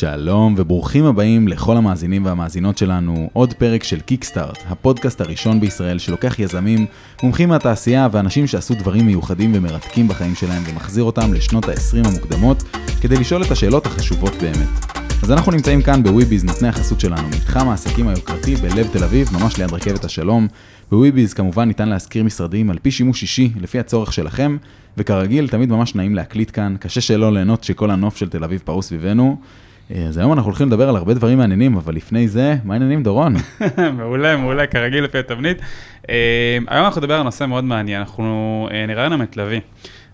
שלום וברוכים הבאים לכל המאזינים והמאזינות שלנו, עוד פרק של קיקסטארט, הפודקאסט הראשון בישראל שלוקח יזמים, מומחים מהתעשייה ואנשים שעשו דברים מיוחדים ומרתקים בחיים שלהם ומחזיר אותם לשנות ה-20 המוקדמות כדי לשאול את השאלות החשובות באמת. אז אנחנו נמצאים כאן בוויביז, נותני החסות שלנו, מתחם העסקים היוקרתי בלב תל אביב, ממש ליד רכבת השלום. בוויביז כמובן ניתן להשכיר משרדים על פי שימוש אישי, לפי הצורך שלכם, וכרגיל, תמיד ממש נעים להקליט כאן, קשה שלא ליהנות שכל הנוף של תל אביב פרוס סביבנו. אה, אז היום אנחנו הולכים לדבר על הרבה דברים מעניינים, אבל לפני זה, מה העניינים דורון? מעולה, מעולה, כרגיל לפי התבנית. אה, היום אנחנו נדבר על נושא מאוד מעניין, אנחנו אה, נראיין את לביא.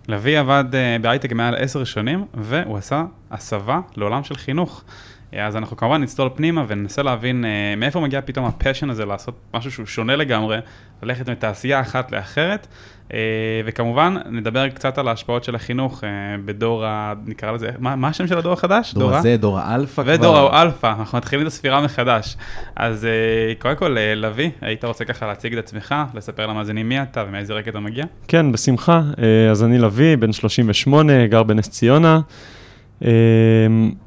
לביא עבד בהייטק מעל עשר שנים, והוא עשה הסבה לעולם של חינוך. אז אנחנו כמובן נצלול פנימה וננסה להבין מאיפה מגיע פתאום הפשן הזה לעשות משהו שהוא שונה לגמרי, ללכת מתעשייה אחת לאחרת. אה, וכמובן, נדבר קצת על ההשפעות של החינוך אה, בדור ה... נקרא לזה, מה, מה השם של הדור החדש? דור הזה, דור האלפא כבר. ודור האלפא, אנחנו מתחילים את הספירה מחדש. אז אה, קודם כל, לביא, היית רוצה ככה להציג את עצמך, לספר למאזינים מי אתה ומאיזה רקע אתה מגיע? כן, בשמחה. אז אני לביא, בן 38, גר בנס ציונה.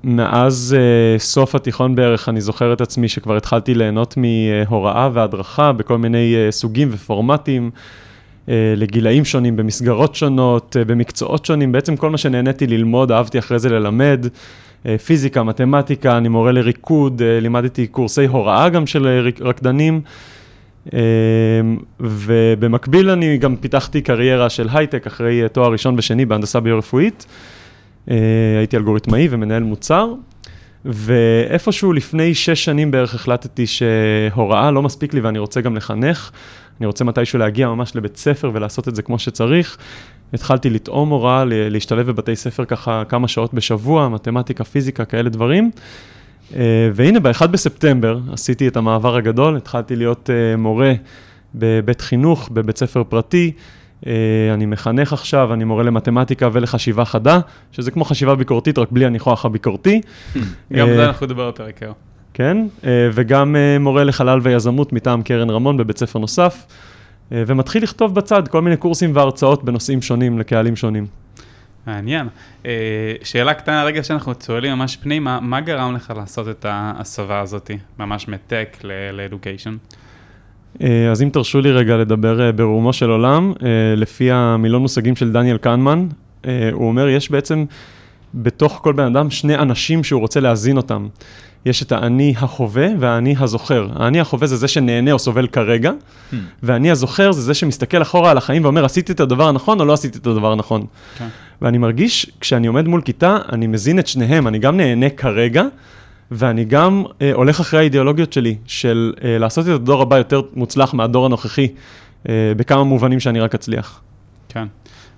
מאז סוף התיכון בערך, אני זוכר את עצמי שכבר התחלתי ליהנות מהוראה והדרכה בכל מיני סוגים ופורמטים. אה, לגילאים שונים, במסגרות שונות, אה, במקצועות שונים, בעצם כל מה שנהניתי ללמוד, אהבתי אחרי זה ללמד. אה, פיזיקה, מתמטיקה, אני מורה לריקוד, לימדתי קורסי הוראה גם של רקדנים. ובמקביל אני גם פיתחתי קריירה של הייטק אחרי תואר ראשון ושני בהנדסה ביו-רפואית. הייתי אלגוריתמאי ומנהל מוצר, ואיפשהו לפני שש שנים בערך החלטתי שהוראה לא מספיק לי ואני רוצה גם לחנך. אני רוצה מתישהו להגיע ממש לבית ספר ולעשות את זה כמו שצריך. התחלתי לטעום הוראה, להשתלב בבתי ספר ככה כמה שעות בשבוע, מתמטיקה, פיזיקה, כאלה דברים. אה, והנה, ב-1 בספטמבר עשיתי את המעבר הגדול, התחלתי להיות אה, מורה בבית חינוך, בבית ספר פרטי. אה, אני מחנך עכשיו, אני מורה למתמטיקה ולחשיבה חדה, שזה כמו חשיבה ביקורתית, רק בלי הניחוח הביקורתי. גם זה אנחנו נדבר בפרק היום. כן? אה, וגם אה, מורה לחלל ויזמות מטעם קרן רמון בבית ספר נוסף, אה, ומתחיל לכתוב בצד כל מיני קורסים והרצאות בנושאים שונים לקהלים שונים. מעניין. שאלה קטנה, רגע שאנחנו צוללים ממש פנימה, מה גרם לך לעשות את ההסבה הזאת, ממש מטק לאדוקיישן? אז אם תרשו לי רגע לדבר ברומו של עולם, לפי המילון מושגים של דניאל קנמן, הוא אומר, יש בעצם בתוך כל בן אדם שני אנשים שהוא רוצה להזין אותם. יש את האני החווה והאני הזוכר. האני החווה זה זה שנהנה או סובל כרגע, hmm. והאני הזוכר זה זה שמסתכל אחורה על החיים ואומר, עשיתי את הדבר הנכון או לא עשיתי את הדבר הנכון. Okay. כן. ואני מרגיש, כשאני עומד מול כיתה, אני מזין את שניהם, אני גם נהנה כרגע, ואני גם אה, הולך אחרי האידיאולוגיות שלי, של אה, לעשות את הדור הבא יותר מוצלח מהדור הנוכחי, אה, בכמה מובנים שאני רק אצליח. כן.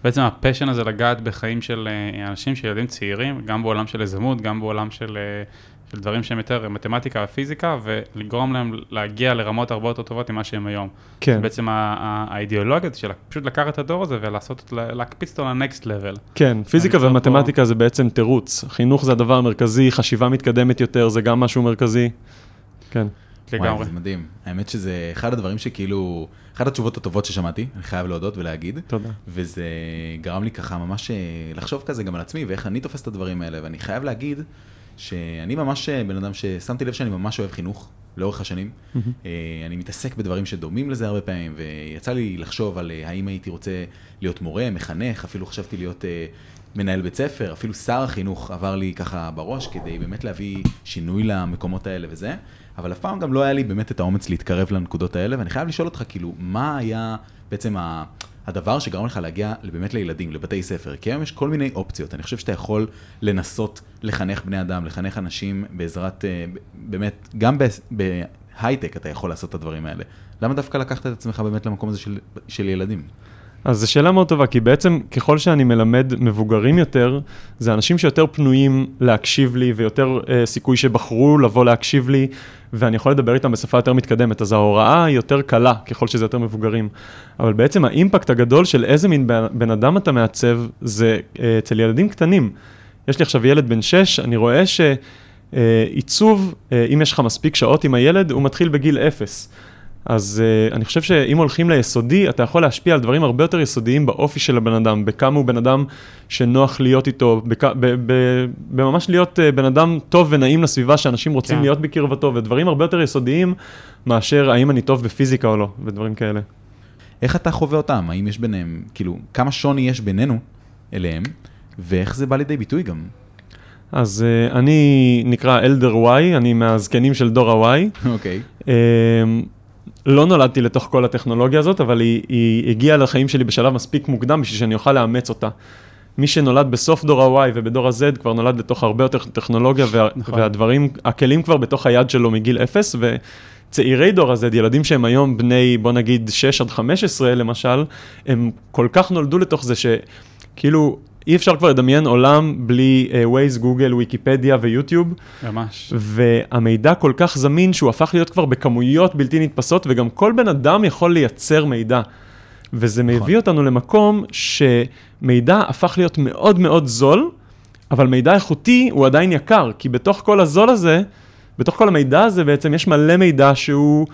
בעצם הפשן הזה לגעת בחיים של אה, אנשים, של ילדים צעירים, גם בעולם של יזמות, גם בעולם של אה, של דברים שהם יותר מתמטיקה ופיזיקה, ולגרום להם להגיע לרמות הרבה יותר טובות ממה שהם היום. כן. בעצם האידיאולוגיה של פשוט לקחת את הדור הזה ולעשות, להקפיץ אותו לנקסט לבל. כן, פיזיקה ומתמטיקה פה... זה בעצם תירוץ. חינוך זה הדבר המרכזי, חשיבה מתקדמת יותר זה גם משהו מרכזי. כן. לגמרי. וואי, זה מדהים. האמת שזה אחד הדברים שכאילו, אחת התשובות הטובות ששמעתי, אני חייב להודות ולהגיד. תודה. וזה גרם לי ככה ממש אה, לחשוב כזה גם על עצמי ואיך אני תופס את הדברים האלה, ואני חייב להגיד שאני ממש אה, בן אדם ששמתי לב שאני ממש אוהב חינוך לאורך השנים. Mm-hmm. אני מתעסק בדברים שדומים לזה הרבה פעמים, ויצא לי לחשוב על אה, האם הייתי רוצה להיות מורה, מחנך, אפילו חשבתי להיות מנהל בית ספר, אפילו שר החינוך עבר לי ככה בראש כדי באמת להביא שינוי למקומות האלה וזה, אבל אף פעם גם לא היה לי באמת את האומץ להתקרב לנקודות האלה, ואני חייב לשאול אותך, כאילו, מה היה בעצם ה... הדבר שגרם לך להגיע באמת לילדים, לבתי ספר, כי היום יש כל מיני אופציות. אני חושב שאתה יכול לנסות לחנך בני אדם, לחנך אנשים בעזרת, אה, באמת, גם בהייטק אתה יכול לעשות את הדברים האלה. למה דווקא לקחת את עצמך באמת למקום הזה של, של ילדים? אז זו שאלה מאוד טובה, כי בעצם ככל שאני מלמד מבוגרים יותר, זה אנשים שיותר פנויים להקשיב לי ויותר אה, סיכוי שבחרו לבוא להקשיב לי, ואני יכול לדבר איתם בשפה יותר מתקדמת, אז ההוראה היא יותר קלה ככל שזה יותר מבוגרים. אבל בעצם האימפקט הגדול של איזה מין בן, אדם אתה מעצב, זה אה, אצל ילדים קטנים. יש לי עכשיו ילד בן 6, אני רואה שעיצוב, אה, אם יש לך מספיק שעות עם הילד, הוא מתחיל בגיל 0. אז uh, אני חושב שאם הולכים ליסודי, אתה יכול להשפיע על דברים הרבה יותר יסודיים באופי של הבן אדם, בכמה הוא בן אדם שנוח להיות איתו, בכ... ב... ב... בממש להיות uh, בן אדם טוב ונעים לסביבה, שאנשים רוצים כן. להיות בקרבתו, ודברים הרבה יותר יסודיים מאשר האם אני טוב בפיזיקה או לא, ודברים כאלה. איך אתה חווה אותם? האם יש ביניהם, כאילו, כמה שוני יש בינינו אליהם, ואיך זה בא לידי ביטוי גם? אז uh, אני נקרא אלדר וואי, אני מהזקנים של דור הוואי. אוקיי. Uh, לא נולדתי לתוך כל הטכנולוגיה הזאת, אבל היא, היא הגיעה לחיים שלי בשלב מספיק מוקדם בשביל שאני אוכל לאמץ אותה. מי שנולד בסוף דור ה-Y ובדור ה-Z כבר נולד לתוך הרבה יותר טכנולוגיה, וה, נכון. והדברים, הכלים כבר בתוך היד שלו מגיל אפס, וצעירי דור ה-Z, ילדים שהם היום בני, בוא נגיד, 6 עד 15 למשל, הם כל כך נולדו לתוך זה שכאילו, אי אפשר כבר לדמיין עולם בלי uh, Waze, גוגל, ויקיפדיה ויוטיוב. ממש. והמידע כל כך זמין שהוא הפך להיות כבר בכמויות בלתי נתפסות, וגם כל בן אדם יכול לייצר מידע. וזה נכון. מביא אותנו למקום שמידע הפך להיות מאוד מאוד זול, אבל מידע איכותי הוא עדיין יקר, כי בתוך כל הזול הזה, בתוך כל המידע הזה בעצם יש מלא מידע שהוא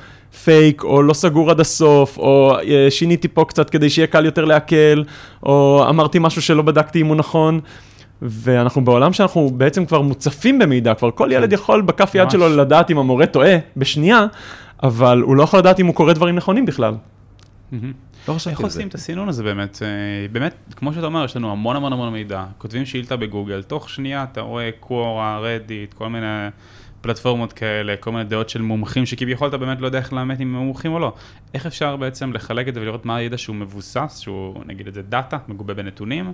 פייק, או לא סגור עד הסוף, או אה, שיניתי פה קצת כדי שיהיה קל יותר לעכל, או אמרתי משהו שלא בדקתי אם הוא נכון. ואנחנו בעולם שאנחנו בעצם כבר מוצפים במידע, כבר כל ילד יכול בכף יד. שלו לדעת אם המורה טועה בשנייה, אבל הוא לא יכול לדעת אם הוא קורא דברים נכונים בכלל. לא חשבתי איך על זה. עושים את הסינון הזה באמת? אה, באמת, כמו שאתה אומר, יש לנו המון המון המון מידע. כותבים שאילתה בגוגל, תוך שנייה אתה רואה Quora, Reddit, כל מיני פלטפורמות כאלה, כל מיני דעות של מומחים שכביכול אתה באמת לא יודע איך לאמת אם הם מומחים או לא. איך אפשר בעצם לחלק את זה ולראות מה הידע שהוא מבוסס, שהוא נגיד את זה data, מגובה בנתונים,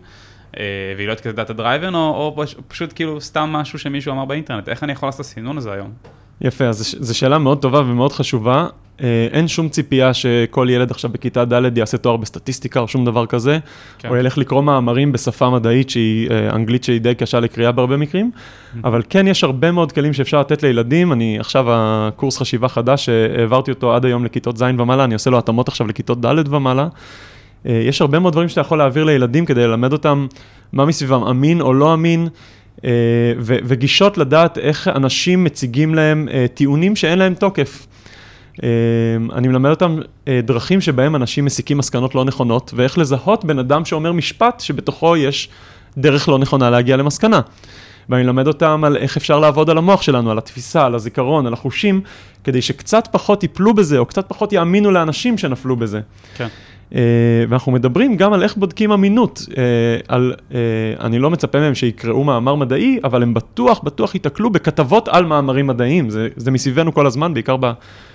אה, והיא לא כזה data driven, או, או פש- פשוט כאילו סתם משהו שמישהו אמר באינטרנט. איך אני יכול לעשות את הסינון הזה היום? יפה, אז זו שאלה מאוד טובה ומאוד חשובה. אה, אין שום ציפייה שכל ילד עכשיו בכיתה ד' יעשה תואר בסטטיסטיקה או שום דבר כזה, כן. או ילך לקרוא מאמרים בשפה מדעית שהיא אה, אנגלית שהיא די קשה לקריאה בהרבה מקרים, אבל כן יש הרבה מאוד כלים שאפשר לתת לילדים. אני עכשיו הקורס חשיבה חדש שהעברתי אותו עד היום לכיתות ז' ומעלה, אני עושה לו התאמות עכשיו לכיתות ד' ומעלה. אה, יש הרבה מאוד דברים שאתה יכול להעביר לילדים כדי ללמד אותם מה מסביבם אמין או לא אמין. אה, ו- וגישות לדעת איך אנשים מציגים להם אה, טיעונים שאין להם תוקף. אה, אני מלמד אותם דרכים שבהם אנשים מסיקים מסקנות לא נכונות, ואיך לזהות בן אדם שאומר משפט שבתוכו יש דרך לא נכונה להגיע למסקנה. ואני מלמד אותם על איך אפשר לעבוד על המוח שלנו, על התפיסה, על הזיכרון, על החושים, כדי שקצת פחות ייפלו בזה, או קצת פחות יאמינו לאנשים שנפלו בזה. כן. Uh, ואנחנו מדברים גם על איך בודקים אמינות, uh, על, uh, אני לא מצפה מהם שיקראו מאמר מדעי, אבל הם בטוח, בטוח ייתקלו בכתבות על מאמרים מדעיים, זה, זה מסביבנו כל הזמן, בעיקר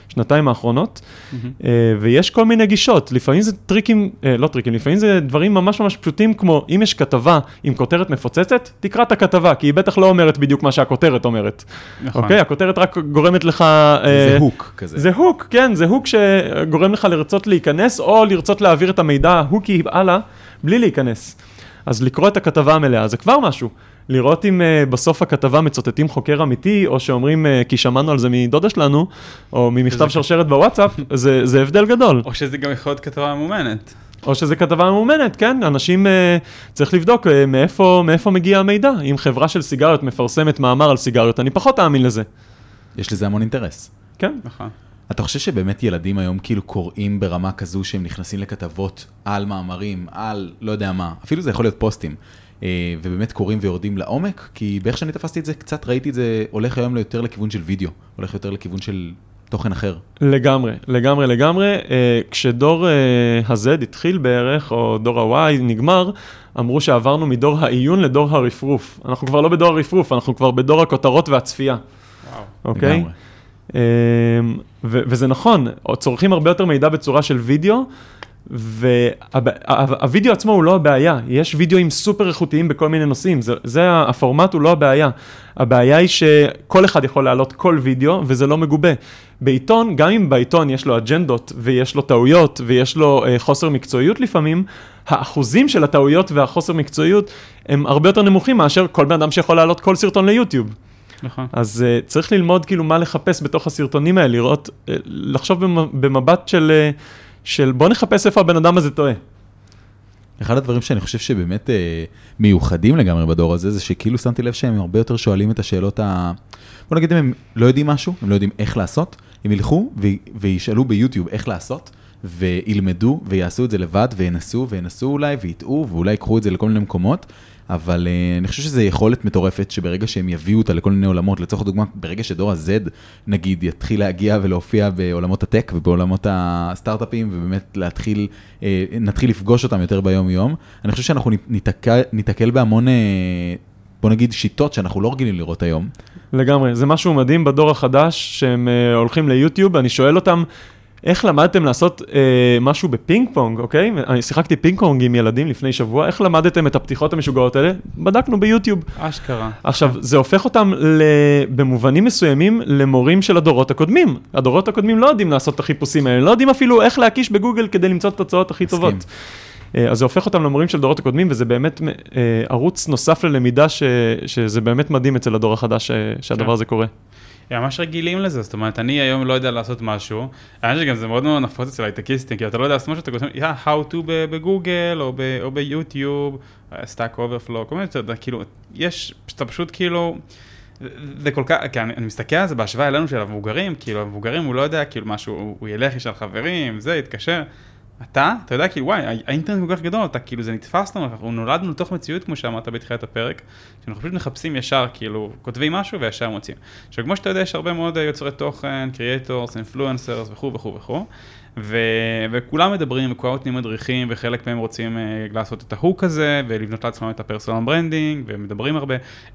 בשנתיים האחרונות, uh, ויש כל מיני גישות, לפעמים זה טריקים, uh, לא טריקים, לפעמים זה דברים ממש ממש פשוטים, כמו אם יש כתבה עם כותרת מפוצצת, תקרא את הכתבה, כי היא בטח לא אומרת בדיוק מה שהכותרת אומרת, נכון. אוקיי? הכותרת רק גורמת לך... זה uh, hook כזה. זה הוק, כן, זה הוק שגורם לך לרצות להיכנס, או לרצות להעביר את המידע ההוקי הלאה, בלי להיכנס. אז לקרוא את הכתבה המלאה זה כבר משהו. לראות אם uh, בסוף הכתבה מצוטטים חוקר אמיתי, או שאומרים uh, כי שמענו על זה מדודה שלנו, או ממכתב שרשרת בוואטסאפ, זה, זה הבדל גדול. או שזה גם יכול להיות כתבה ממומנת. או שזה כתבה ממומנת, כן? אנשים, uh, צריך לבדוק uh, מאיפה, מאיפה מגיע המידע. אם חברה של סיגריות מפרסמת מאמר על סיגריות, אני פחות אאמין לזה. יש לזה המון אינטרס. כן? נכון. אתה חושב שבאמת ילדים היום כאילו קוראים ברמה כזו שהם נכנסים לכתבות על מאמרים, על לא יודע מה, אפילו זה יכול להיות פוסטים, אה, ובאמת קוראים ויורדים לעומק? כי באיך שאני תפסתי את זה, קצת ראיתי את זה הולך היום יותר לכיוון של וידאו, הולך יותר לכיוון של תוכן אחר. לגמרי, לגמרי, לגמרי. אה, כשדור אה, ה-Z התחיל בערך, או דור ה-Y נגמר, אמרו שעברנו מדור העיון לדור הרפרוף. אנחנו כבר לא בדור הרפרוף, אנחנו כבר בדור הכותרות והצפייה, וואו. אוקיי? לגמרי. אה, ו- וזה נכון, צורכים הרבה יותר מידע בצורה של וידאו, והווידאו עצמו הוא לא הבעיה, יש וידאוים סופר איכותיים בכל מיני נושאים, זה, זה הפורמט הוא לא הבעיה. הבעיה היא שכל אחד יכול להעלות כל וידאו וזה לא מגובה. בעיתון, גם אם בעיתון יש לו אג'נדות ויש לו טעויות ויש לו אה, חוסר מקצועיות לפעמים, האחוזים של הטעויות והחוסר מקצועיות הם הרבה יותר נמוכים מאשר כל בן אדם שיכול להעלות כל סרטון ליוטיוב. נכון. אז uh, צריך ללמוד כאילו מה לחפש בתוך הסרטונים האלה, לראות, uh, לחשוב במ- במבט של, uh, של בוא נחפש איפה הבן אדם הזה טועה. אחד הדברים שאני חושב שבאמת אה, מיוחדים לגמרי בדור הזה, זה שכאילו שמתי לב שהם הרבה יותר שואלים את השאלות ה... בוא נגיד אם הם לא יודעים משהו, הם לא יודעים איך לעשות, הם ילכו ו- וישאלו ביוטיוב איך לעשות, וילמדו ויעשו את זה לבד, וינסו וינסו אולי, ויטעו, ואולי ייקחו את זה לכל מיני מקומות. אבל uh, אני חושב שזו יכולת מטורפת שברגע שהם יביאו אותה לכל מיני עולמות, לצורך הדוגמה, ברגע שדור ה-Z נגיד יתחיל להגיע ולהופיע בעולמות ה tech ובעולמות הסטארט-אפים ובאמת להתחיל, uh, נתחיל לפגוש אותם יותר ביום יום, אני חושב שאנחנו ניתקל, בהמון, uh, בוא נגיד שיטות שאנחנו לא רגילים לראות היום. לגמרי, זה משהו מדהים בדור החדש שהם הולכים ליוטיוב, אני שואל אותם, איך למדתם לעשות אה, משהו בפינג פונג, אוקיי? אני שיחקתי פינג פונג עם ילדים לפני שבוע, איך למדתם את הפתיחות המשוגעות האלה? בדקנו ביוטיוב. אשכרה. עכשיו, זה הופך אותם ל... במובנים מסוימים למורים של הדורות הקודמים. הדורות הקודמים לא יודעים לעשות את החיפושים האלה, לא יודעים אפילו איך להקיש בגוגל כדי למצוא את התוצאות הכי טובות. אה, אז זה הופך אותם למורים של דורות הקודמים, וזה באמת אה, ערוץ נוסף ללמידה ש... שזה באמת מדהים אצל הדור החדש שהדבר כן. הזה קורה. הם ממש רגילים לזה, זאת אומרת, אני היום לא יודע לעשות משהו, האמת שגם זה מאוד מאוד נפוץ אצל הייטקיסטים, כי אתה לא יודע לעשות משהו, אתה כותב, yeah, how to בגוגל, או, ביוטיוב, Stack Overflow, כל מיני, אתה יודע, כאילו, יש, אתה פשוט כאילו, זה כל כך, כי אני, מסתכל על זה בהשוואה אלינו של המבוגרים, כאילו, המבוגרים הוא לא יודע, כאילו, משהו, הוא ילך, יש על חברים, זה, יתקשר. אתה, אתה יודע, כאילו, וואי, האינטרנט כל כך גדול, אתה, כאילו, זה נתפס לנו, אנחנו נולדנו לתוך מציאות, כמו שאמרת בתחילת הפרק, שאנחנו פשוט מחפשים ישר, כאילו, כותבים משהו וישר מוצאים. עכשיו, כמו שאתה יודע, יש הרבה מאוד יוצרי תוכן, creators, influencers וכו' וכו' וכו'. ו- וכולם מדברים, וכולם נותנים מדריכים, וחלק מהם רוצים uh, לעשות את ה hook הזה, ולבנות לעצמם את ה personal branding, ומדברים הרבה.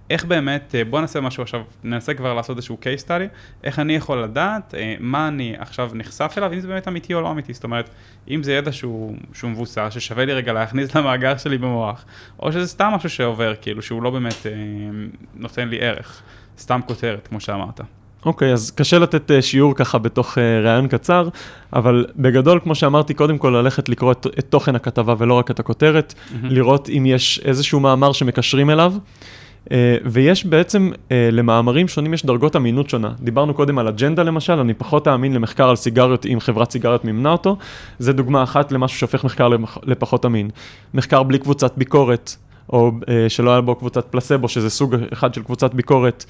איך באמת, uh, בוא נעשה משהו עכשיו, ננסה כבר לעשות איזשהו case study, איך אני יכול לדעת uh, מה אני עכשיו נחשף אליו, אם זה באמת אמיתי או לא אמיתי, זאת אומרת, אם זה ידע שהוא, שהוא מבוסס, ששווה לי רגע להכניס למאגר שלי במוח, או שזה סתם משהו שעובר, כאילו, שהוא לא באמת uh, נותן לי ערך, סתם כותרת, כמו שאמרת. אוקיי, okay, אז קשה לתת uh, שיעור ככה בתוך uh, ראיון קצר, אבל בגדול, כמו שאמרתי, קודם כל ללכת לקרוא את, את תוכן הכתבה ולא רק את הכותרת, mm-hmm. לראות אם יש איזשהו מאמר שמקשרים אליו. Uh, ויש בעצם, למאמרים שונים יש דרגות אמינות שונה. דיברנו קודם על אג'נדה למשל, אני פחות אאמין למחקר על סיגריות אם חברת סיגריות מימנה אותו. זה דוגמה אחת למשהו שהופך מחקר לפחות אמין. מחקר בלי קבוצת ביקורת, או uh, שלא היה בו קבוצת פלסבו, שזה סוג אחד של קבוצת ביקורת.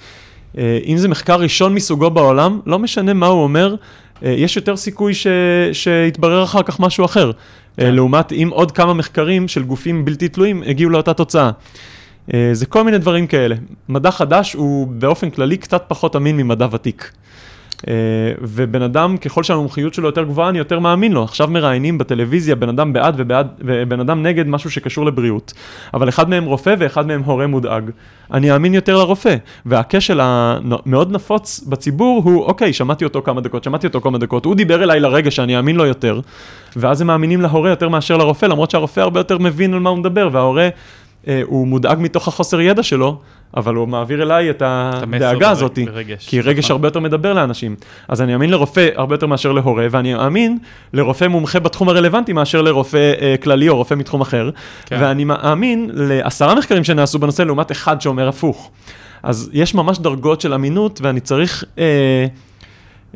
אה, אם זה מחקר ראשון מסוגו בעולם, לא משנה מה הוא אומר, אה, יש יותר סיכוי ש... שיתברר אחר כך משהו אחר. אה, כן. לעומת אם עוד כמה מחקרים של גופים בלתי תלויים הגיעו לאותה תוצאה. זה כל מיני דברים כאלה. מדע חדש הוא באופן כללי קצת פחות אמין ממדע ותיק. אה, ובן אדם, ככל שהמומחיות שלו יותר גבוהה, אני יותר מאמין לו. עכשיו מראיינים בטלוויזיה בן אדם בעד ובעד, ובן אדם נגד משהו שקשור לבריאות. אבל אחד מהם רופא ואחד מהם הורה מודאג. אני אאמין יותר לרופא. והכשל המאוד נפוץ בציבור הוא, אוקיי, שמעתי אותו כמה דקות, שמעתי אותו כמה דקות, הוא דיבר אליי לרגע שאני אאמין לו יותר. ואז הם מאמינים להורה יותר מאשר לרופא, למרות שהרופא הרבה יותר מבין על מה הוא מדבר, וההורה... אה, הוא מודאג מתוך החוסר ידע שלו, אבל הוא מעביר אליי את הדאגה הזאת, כי רגש נכון. הרבה יותר מדבר לאנשים. אז אני אאמין לרופא הרבה יותר מאשר להורה, ואני אאמין לרופא מומחה בתחום הרלוונטי מאשר לרופא אה, כללי או רופא מתחום אחר, כן. ואני מאמין לעשרה מחקרים שנעשו בנושא לעומת אחד שאומר הפוך. אז יש ממש דרגות של אמינות, ואני צריך... אה,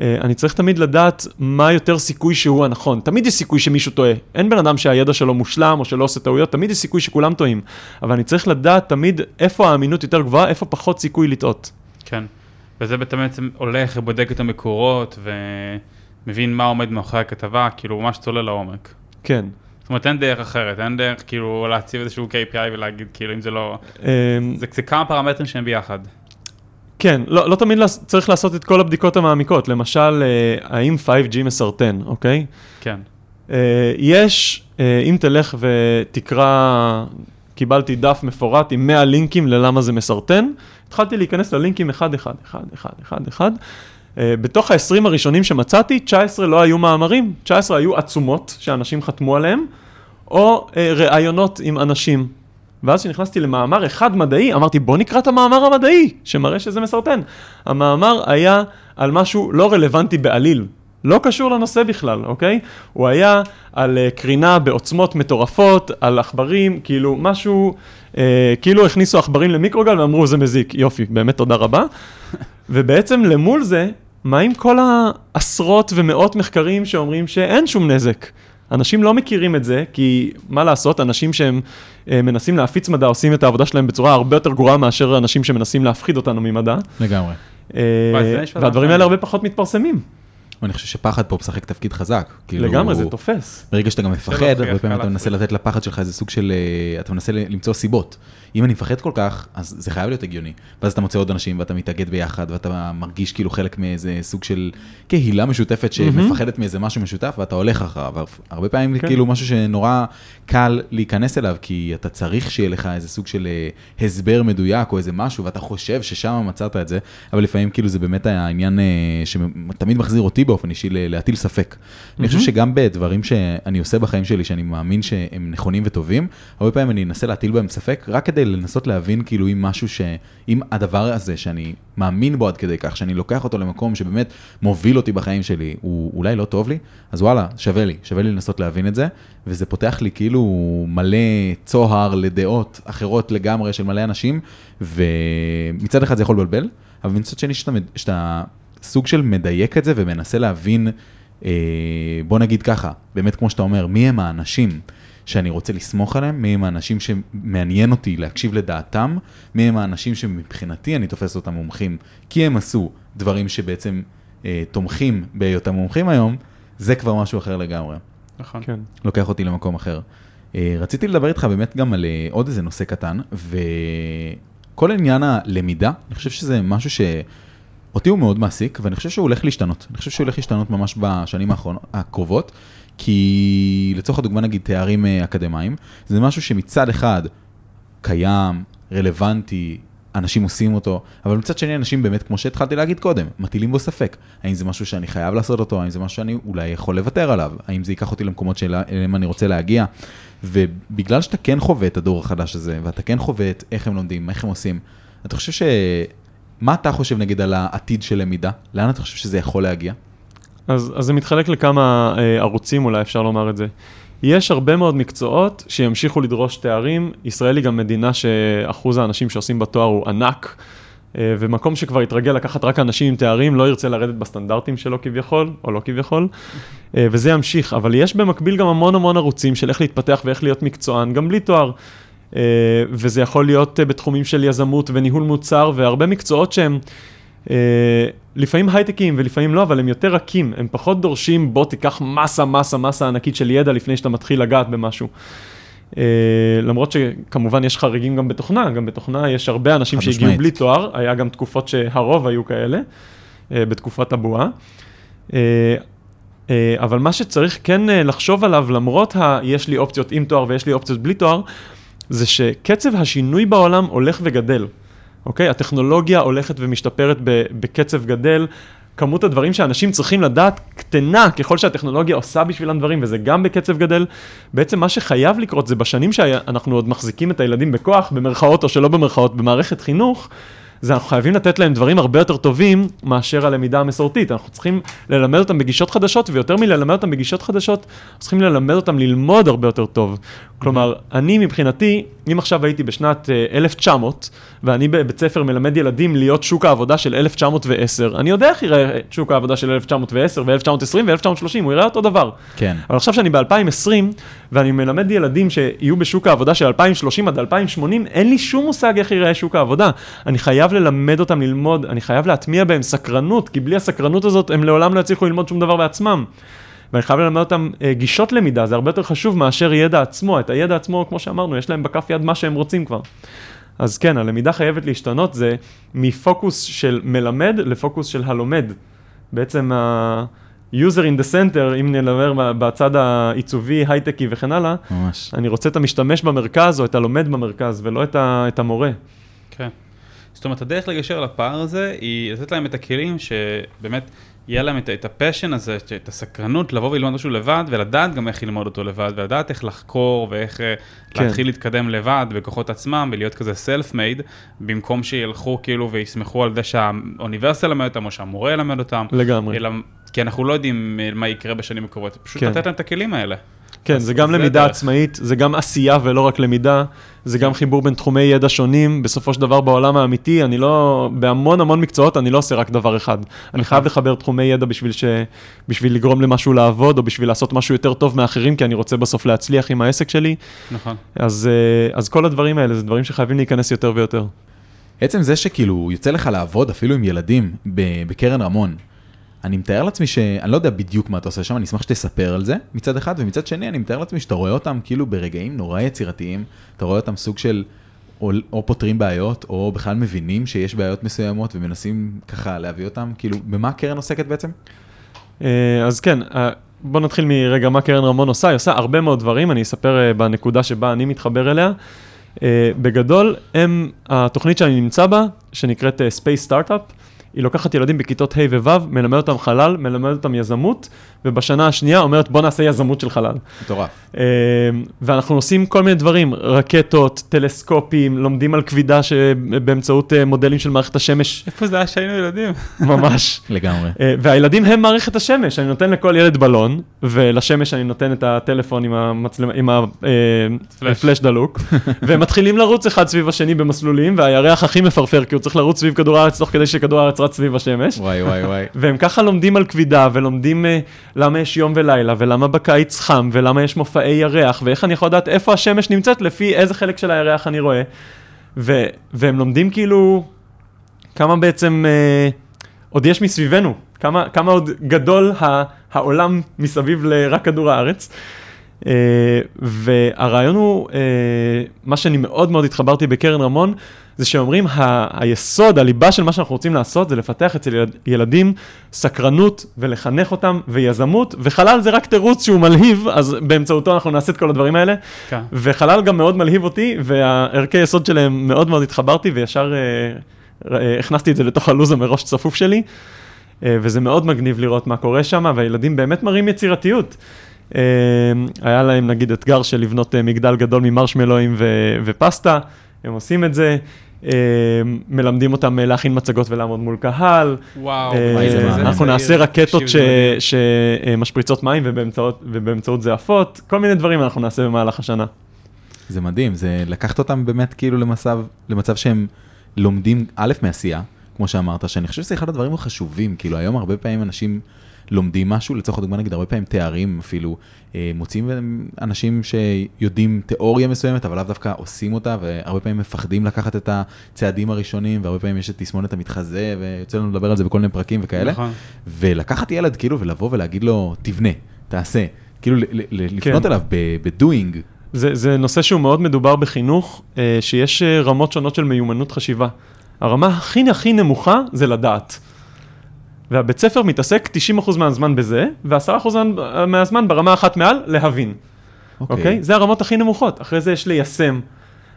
אני צריך תמיד לדעת מה יותר סיכוי שהוא הנכון. תמיד יש סיכוי שמישהו טועה. אין בן אדם שהידע שלו מושלם או שלא עושה טעויות, תמיד יש סיכוי שכולם טועים. אבל אני צריך לדעת תמיד איפה האמינות יותר גבוהה, איפה פחות סיכוי לטעות. כן, וזה בעצם הולך ובודק את המקורות ומבין מה עומד מאחורי הכתבה, כאילו ממש צולל לעומק. כן. זאת אומרת, אין דרך אחרת, אין דרך כאילו להציב איזשהו KPI ולהגיד כאילו אם זה לא... אמ, זה, זה כמה פרמטרים שהם ביחד. כן, לא, לא תמיד צריך לעשות את כל הבדיקות המעמיקות, למשל, אה, האם 5G מסרטן, אוקיי? כן. אה, יש, אה, אם תלך ותקרא, קיבלתי דף מפורט עם 100 לינקים ללמה זה מסרטן, התחלתי להיכנס ללינקים אחד, אחד, אחד, אחד, אחד, אחד. בתוך ה-20 הראשונים שמצאתי, 19 לא היו מאמרים, 19 היו עצומות שאנשים חתמו עליהם, או ראיונות עם אנשים. ואז כשנכנסתי למאמר אחד מדעי, אמרתי בוא נקרא את המאמר המדעי, שמראה שזה מסרטן. המאמר היה על משהו לא רלוונטי בעליל, לא קשור לנושא בכלל, אוקיי? הוא היה על uh, קרינה בעוצמות מטורפות, על עכברים, כאילו משהו, uh, כאילו הכניסו עכברים למיקרוגל ואמרו זה מזיק, יופי, באמת תודה רבה. ובעצם למול זה, מה עם כל העשרות ומאות מחקרים שאומרים שאין שום נזק? אנשים לא מכירים את זה, כי מה לעשות, אנשים שהם אה, מנסים להפיץ מדע עושים את העבודה שלהם בצורה הרבה יותר גרועה מאשר אנשים שמנסים להפחיד אותנו ממדע. לגמרי. אה, והדברים האלה הרבה פחות מתפרסמים. אני חושב שפחד פה משחק תפקיד חזק. כאילו, לגמרי, זה תופס. ברגע שאתה גם מפחד, להוכיח, הרבה פעמים אתה מנסה לתת לפחד שלך איזה סוג של, אה, אתה מנסה למצוא סיבות. אם אני מפחד כל כך, אז זה חייב להיות הגיוני. ואז אתה מוצא עוד אנשים ואתה מתאגד ביחד, ואתה מרגיש כאילו חלק מאיזה סוג של קהילה משותפת שמפחדת מאיזה משהו משותף, ואתה הולך אחריו. הרבה פעמים זה כן. כאילו משהו שנורא קל להיכנס אליו, כי אתה צריך שיהיה לך איזה סוג של אה, הסבר מדויק או איזה משהו, ואתה חושב ששם מצאת את זה, אבל לפעמים כאילו זה באמת העניין אה, שתמיד מחזיר אותי באופן אישי להטיל ספק. אני חושב שגם בדברים שאני עושה בחיים שלי, שאני מאמין שהם נכונים וטובים, הרבה פעמים אני אנסה להטיל בהם ספק, רק כדי לנסות להבין כאילו אם משהו ש... אם הדבר הזה שאני מאמין בו עד כדי כך, שאני לוקח אותו למקום שבאמת מוביל אותי בחיים שלי, הוא אולי לא טוב לי, אז וואלה, שווה לי, שווה לי לנסות להבין את זה, וזה פותח לי כאילו מלא צוהר לדעות אחרות לגמרי של מלא אנשים, ומצד אחד זה יכול לבלבל, אבל מצד שני שאתה, שאתה סוג של מדייק את זה ומנסה להבין, אה, בוא נגיד ככה, באמת כמו שאתה אומר, מי הם האנשים שאני רוצה לסמוך עליהם, מי הם האנשים שמעניין אותי להקשיב לדעתם, מי הם האנשים שמבחינתי אני תופס אותם מומחים, כי הם עשו דברים שבעצם אה, תומכים בהיותם מומחים היום, זה כבר משהו אחר לגמרי. נכון. כן. לוקח אותי למקום אחר. אה, רציתי לדבר איתך באמת גם על אה, עוד איזה נושא קטן, וכל עניין הלמידה, אני חושב שזה משהו שאותי הוא מאוד מעסיק, ואני חושב שהוא הולך להשתנות. אני חושב שהוא הולך להשתנות ממש בשנים הקרובות, כי לצורך הדוגמה נגיד תארים אה, אקדמיים, זה משהו שמצד אחד קיים, רלוונטי, אנשים עושים אותו, אבל מצד שני אנשים באמת, כמו שהתחלתי להגיד קודם, מטילים בו ספק. האם זה משהו שאני חייב לעשות אותו, האם זה משהו שאני אולי יכול לוותר עליו, האם זה ייקח אותי למקומות שאליהם אני רוצה להגיע. ובגלל שאתה כן חווה את הדור החדש הזה, ואתה כן חווה את איך הם לומדים, איך הם עושים, אתה חושב ש... מה אתה חושב נגיד על העתיד של למידה? לאן אתה חושב שזה יכול להגיע? אז, אז זה מתחלק לכמה אה, ערוצים, אולי אפשר לומר את זה. יש הרבה מאוד מקצועות שימשיכו לדרוש תארים. ישראל היא גם מדינה שאחוז האנשים שעושים בתואר הוא ענק, אה, ומקום שכבר יתרגל לקחת רק אנשים עם תארים, לא ירצה לרדת בסטנדרטים שלו כביכול, או לא כביכול, אה, וזה ימשיך. אבל יש במקביל גם המון המון ערוצים של איך להתפתח ואיך להיות מקצוען, גם בלי תואר. אה, וזה יכול להיות אה, בתחומים של יזמות וניהול מוצר, והרבה מקצועות שהם... Uh, לפעמים הייטקים ולפעמים לא, אבל הם יותר רכים, הם פחות דורשים בוא תיקח מסה, מסה, מסה ענקית של ידע לפני שאתה מתחיל לגעת במשהו. Uh, למרות שכמובן יש חריגים גם בתוכנה, גם בתוכנה יש הרבה אנשים שהגיעו. בלי תואר, היה גם תקופות שהרוב היו כאלה, uh, בתקופת הבועה. Uh, uh, אבל מה שצריך כן uh, לחשוב עליו, למרות ה... יש לי אופציות עם תואר ויש לי אופציות בלי תואר, זה שקצב השינוי בעולם הולך וגדל. אוקיי? הטכנולוגיה הולכת ומשתפרת בקצב גדל. כמות הדברים שאנשים צריכים לדעת קטנה ככל שהטכנולוגיה עושה בשבילם דברים, וזה גם בקצב גדל. בעצם מה שחייב לקרות זה בשנים שאנחנו עוד מחזיקים את הילדים בכוח, במרכאות או שלא במרכאות, במערכת חינוך, זה אנחנו חייבים לתת להם דברים הרבה יותר טובים מאשר הלמידה המסורתית. אנחנו צריכים ללמד אותם בגישות חדשות, ויותר מללמד אותם בגישות חדשות, אנחנו צריכים ללמד אותם ללמוד הרבה יותר טוב. כלומר, אני מבחינתי, אם עכשיו הייתי בשנת אה, 1900, ואני בבית ספר מלמד ילדים להיות שוק העבודה של 1910, אני יודע איך יראה שוק העבודה של 1910 ו-1920 ו-1930, הוא יראה אותו דבר. כן. אבל עכשיו שאני ב-2020, ואני מלמד ילדים שיהיו בשוק העבודה של 2030 עד 2080, אין לי שום מושג איך ייראה שוק העבודה. אני חייב ללמד אותם ללמוד, אני חייב להטמיע בהם סקרנות, כי בלי הסקרנות הזאת הם לעולם לא יצליחו ללמוד שום דבר בעצמם. ואני חייב ללמד אותם אה, גישות למידה, זה הרבה יותר חשוב מאשר ידע עצמו. את הידע עצמו, כמו שאמרנו, יש להם בכף יד מה שהם רוצים כבר. אז כן, הלמידה חייבת להשתנות, זה מפוקוס של מלמד לפוקוס של הלומד. בעצם ה-user in the center, אם נדבר בצד העיצובי, הייטקי וכן הלאה, ממש. אני רוצה את המשתמש במרכז או את הלומד במרכז ולא את, ה- את המורה. כן. זאת אומרת, הדרך לגשר לפער הזה היא לתת להם את הכלים שבאמת יהיה להם את, את ה passion הזה, את הסקרנות לבוא וללמוד משהו לבד, ולדעת גם איך ללמוד אותו לבד, ולדעת איך לחקור ואיך אה, כן. להתחיל להתקדם לבד בכוחות עצמם, ולהיות כזה self made, במקום שילכו כאילו ויסמכו על זה שהאוניברסיטה למד אותם, או שהמורה ילמד אותם, לגמרי. אלא, כי אנחנו לא יודעים מה יקרה בשנים הקרובות, פשוט כן. לתת להם את הכלים האלה. כן, זה גם זה למידה הדרך. עצמאית, זה גם עשייה ולא רק למידה, זה גם חיבור בין תחומי ידע שונים. בסופו של דבר בעולם האמיתי, אני לא, בהמון המון מקצועות אני לא עושה רק דבר אחד. אני חייב לחבר תחומי ידע בשביל, ש, בשביל לגרום למשהו לעבוד, או בשביל לעשות משהו יותר טוב מאחרים, כי אני רוצה בסוף להצליח עם העסק שלי. נכון. אז, אה, אז כל הדברים האלה, זה דברים שחייבים להיכנס יותר ויותר. עצם זה שכאילו יוצא לך לעבוד אפילו עם ילדים ב- בקרן רמון, אני מתאר לעצמי ש... אני לא יודע בדיוק מה אתה עושה שם, אני אשמח שתספר על זה מצד אחד, ומצד שני אני מתאר לעצמי שאתה רואה אותם כאילו ברגעים נורא יצירתיים, אתה רואה אותם סוג של או, או פותרים בעיות, או בכלל מבינים שיש בעיות מסוימות ומנסים ככה להביא אותם, כאילו, במה הקרן עוסקת בעצם? אה, אז כן, אה, בוא נתחיל מרגע מה קרן רמון עושה, היא עושה הרבה מאוד דברים, אני אספר אה, בנקודה שבה אני מתחבר אליה. בגדול, הם, התוכנית שאני נמצא בה, שנקראת Space Startup, היא לוקחת ילדים בכיתות ה' וו', מלמד אותם חלל, מלמד אותם יזמות, ובשנה השנייה אומרת בוא נעשה יזמות של חלל. מטורף. אה, ואנחנו עושים כל מיני דברים, רקטות, טלסקופים, לומדים על כבידה שבאמצעות אה, מודלים של מערכת השמש. איפה זה היה שהיינו ילדים? ממש. לגמרי. אה, והילדים הם מערכת השמש, אני נותן לכל ילד בלון, ולשמש אני נותן את הטלפון עם המצלמה, עם הפלאש דלוק, והם מתחילים לרוץ אחד סביב השני במסלולים, והירח הכי מפרפר, כי הוא צריך לרוץ סביב כדור הארץ תוך כדי שכדור הארץ רץ סביב השמש. וואי וואי וואי. והם ככה לומדים על כבידה, ולומדים למה יש יום ולילה, ולמה בקיץ חם, ולמה יש מופעי ירח, ואיך אני יכול לדעת איפה השמש נמצאת, לפי איזה חלק של הירח אני רואה. ו- והם לומדים כאילו כמה בעצם אה, עוד יש מסביבנו, כמה, כמה עוד גדול ה- העולם מסביב לרק כדור הארץ. Uh, והרעיון הוא, uh, מה שאני מאוד מאוד התחברתי בקרן רמון, זה שאומרים, ה- היסוד, הליבה של מה שאנחנו רוצים לעשות, זה לפתח אצל ילד, ילדים סקרנות ולחנך אותם ויזמות, וחלל זה רק תירוץ שהוא מלהיב, אז באמצעותו אנחנו נעשה את כל הדברים האלה. כן. וחלל גם מאוד מלהיב אותי, והערכי יסוד שלהם מאוד מאוד התחברתי, וישר uh, uh, הכנסתי את זה לתוך הלו"ז המראש צפוף שלי, uh, וזה מאוד מגניב לראות מה קורה שם, והילדים באמת מראים יצירתיות. Uh, היה להם נגיד אתגר של לבנות uh, מגדל גדול ממרשמלואים ו- ופסטה, הם עושים את זה. אה, מלמדים אותם להכין מצגות ולעמוד מול קהל. וואו, אה, אנחנו נעשה רקטות שמשפריצות מים ובאמצעות זה עפות, כל מיני דברים אנחנו נעשה במהלך השנה. זה מדהים, זה לקחת אותם באמת כאילו למצב, למצב שהם לומדים א' מעשייה, כמו שאמרת, שאני חושב שזה אחד הדברים החשובים, כאילו היום הרבה פעמים אנשים לומדים משהו, לצורך הדוגמה נגיד הרבה פעמים תארים אפילו, אה, מוצאים אנשים שיודעים תיאוריה מסוימת, אבל לאו דווקא עושים אותה, והרבה פעמים מפחדים לקחת את הצעדים הראשונים, והרבה פעמים יש את תסמונת המתחזה, ויוצא לנו לדבר על זה בכל מיני פרקים וכאלה. נכון. ולקחת ילד כאילו ולבוא ולהגיד לו, תבנה, תעשה, כאילו לפנות כן. אליו בדואינג. זה, זה נושא שהוא מאוד מדובר בחינוך, אה, שיש אה, רמות שונות של מיומנות חשיבה. הרמה הכי הכי נמוכה זה לדעת. והבית ספר מתעסק 90% מהזמן בזה, ו-10% מהזמן ברמה אחת מעל, להבין. אוקיי? Okay. Okay? זה הרמות הכי נמוכות. אחרי זה יש ליישם.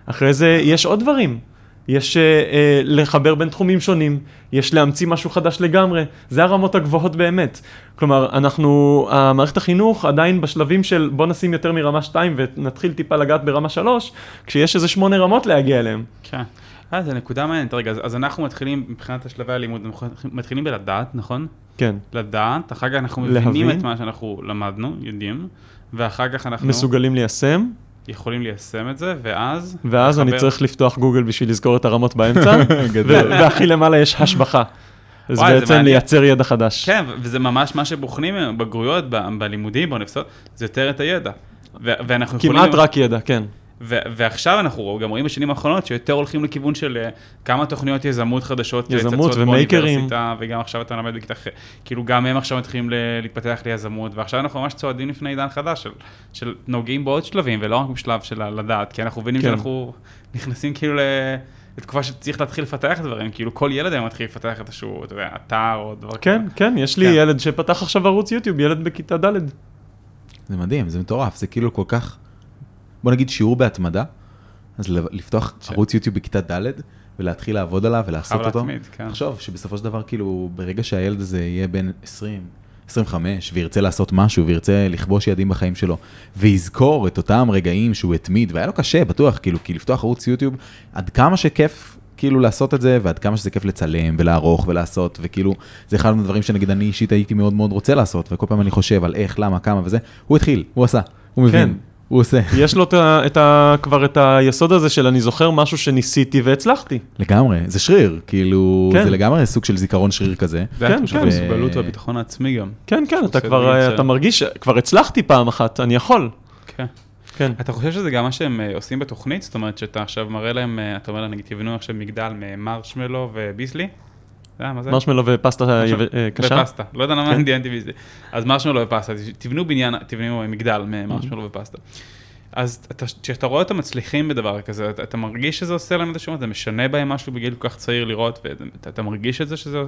אחרי זה יש עוד דברים. יש uh, uh, לחבר בין תחומים שונים, יש להמציא משהו חדש לגמרי, זה הרמות הגבוהות באמת. כלומר, אנחנו, המערכת החינוך עדיין בשלבים של בוא נשים יותר מרמה 2 ונתחיל טיפה לגעת ברמה 3, כשיש איזה שמונה רמות להגיע אליהם. כן. אה, זו נקודה מעניינת. רגע, אז, אז אנחנו מתחילים, מבחינת השלבי הלימוד, אנחנו מתחילים בלדעת, נכון? כן. לדעת, אחר כך אנחנו מבינים להבין. את מה שאנחנו למדנו, יודעים, ואחר כך אנחנו... מסוגלים ליישם. יכולים ליישם את זה, ואז... ואז לחבר... אני צריך לפתוח גוגל בשביל לזכור את הרמות באמצע, והכי למעלה יש השבחה. אז וואי, בעצם לייצר ידע חדש. כן, וזה ממש מה שבוחנים בגרויות, בלימודים, באוניברסיטאות, זה יותר את הידע. ואנחנו יכולים... כמעט רק ידע, כן. ועכשיו אנחנו גם רואים בשנים האחרונות שיותר הולכים לכיוון של אה, כמה תוכניות יזמות חדשות יזמות ומייקרים. וגם עכשיו אתה לומד בכיתה, כאילו גם הם עכשיו מתחילים להתפתח ליזמות, ועכשיו אנחנו ממש צועדים לפני עידן חדש של, של נוגעים בעוד שלבים, ולא רק בשלב של לדעת, כי אנחנו מבינים כן. שאנחנו נכנסים כאילו לתקופה שצריך להתחיל לפתח דברים, כאילו כל ילד היום מתחיל לפתח את איזשהו, אתה יודע, אתר או דבר כזה. כן, כן, יש לי כן. ילד שפתח עכשיו ערוץ יוטיוב, ילד בכיתה ד'. זה מדהים, זה מטורף, זה כאילו כל כך... בוא נגיד שיעור בהתמדה, אז לפתוח ש... ערוץ יוטיוב בכיתה ד' ולהתחיל לעבוד עליו ולעשות אותו. להתמיד, כן. תחשוב שבסופו של דבר, כאילו, ברגע שהילד הזה יהיה בן 20, 25, וירצה לעשות משהו, וירצה לכבוש יעדים בחיים שלו, ויזכור את אותם רגעים שהוא התמיד, והיה לו קשה, בטוח, כאילו, כי לפתוח ערוץ יוטיוב, עד כמה שכיף כאילו לעשות את זה, ועד כמה שזה כיף לצלם ולערוך ולעשות, וכאילו, זה אחד מהדברים שנגיד אני אישית הייתי מאוד מאוד רוצה לעשות, וכל פעם אני חושב על איך, למה, כמה וזה, הוא התחיל, הוא עשה, הוא מבין. כן. הוא עושה. יש לו את ה, את ה, כבר את היסוד הזה של אני זוכר משהו שניסיתי והצלחתי. לגמרי, זה שריר, כאילו, כן. זה לגמרי סוג של זיכרון שריר כזה. כן, כן. המסוגלות והביטחון העצמי גם. כן, כן, אתה כבר, אתה מרגיש, כבר הצלחתי פעם אחת, אני יכול. כן. כן. אתה חושב שזה גם מה שהם אה, עושים בתוכנית? זאת אומרת שאתה עכשיו מראה להם, אה, אתה אומר להם, נגיד, תבנו עכשיו מגדל ממרשמלו וביסלי? אה? מרשמלו ופסטה אה, אה, קשה. ופסטה, לא יודע למה כן. דמיינתי בזה. אז מרשמלו ופסטה, תבנו בניין, תבנו מגדל ממרשמלו ופסטה. אז אתה- כשאתה רואה אותם מצליחים בדבר כזה, אתה, אתה מרגיש שזה עושה להם איזשהו, זה משנה בהם משהו בגיל כל כך צעיר לראות, ואתה אתה מרגיש את זה שזה,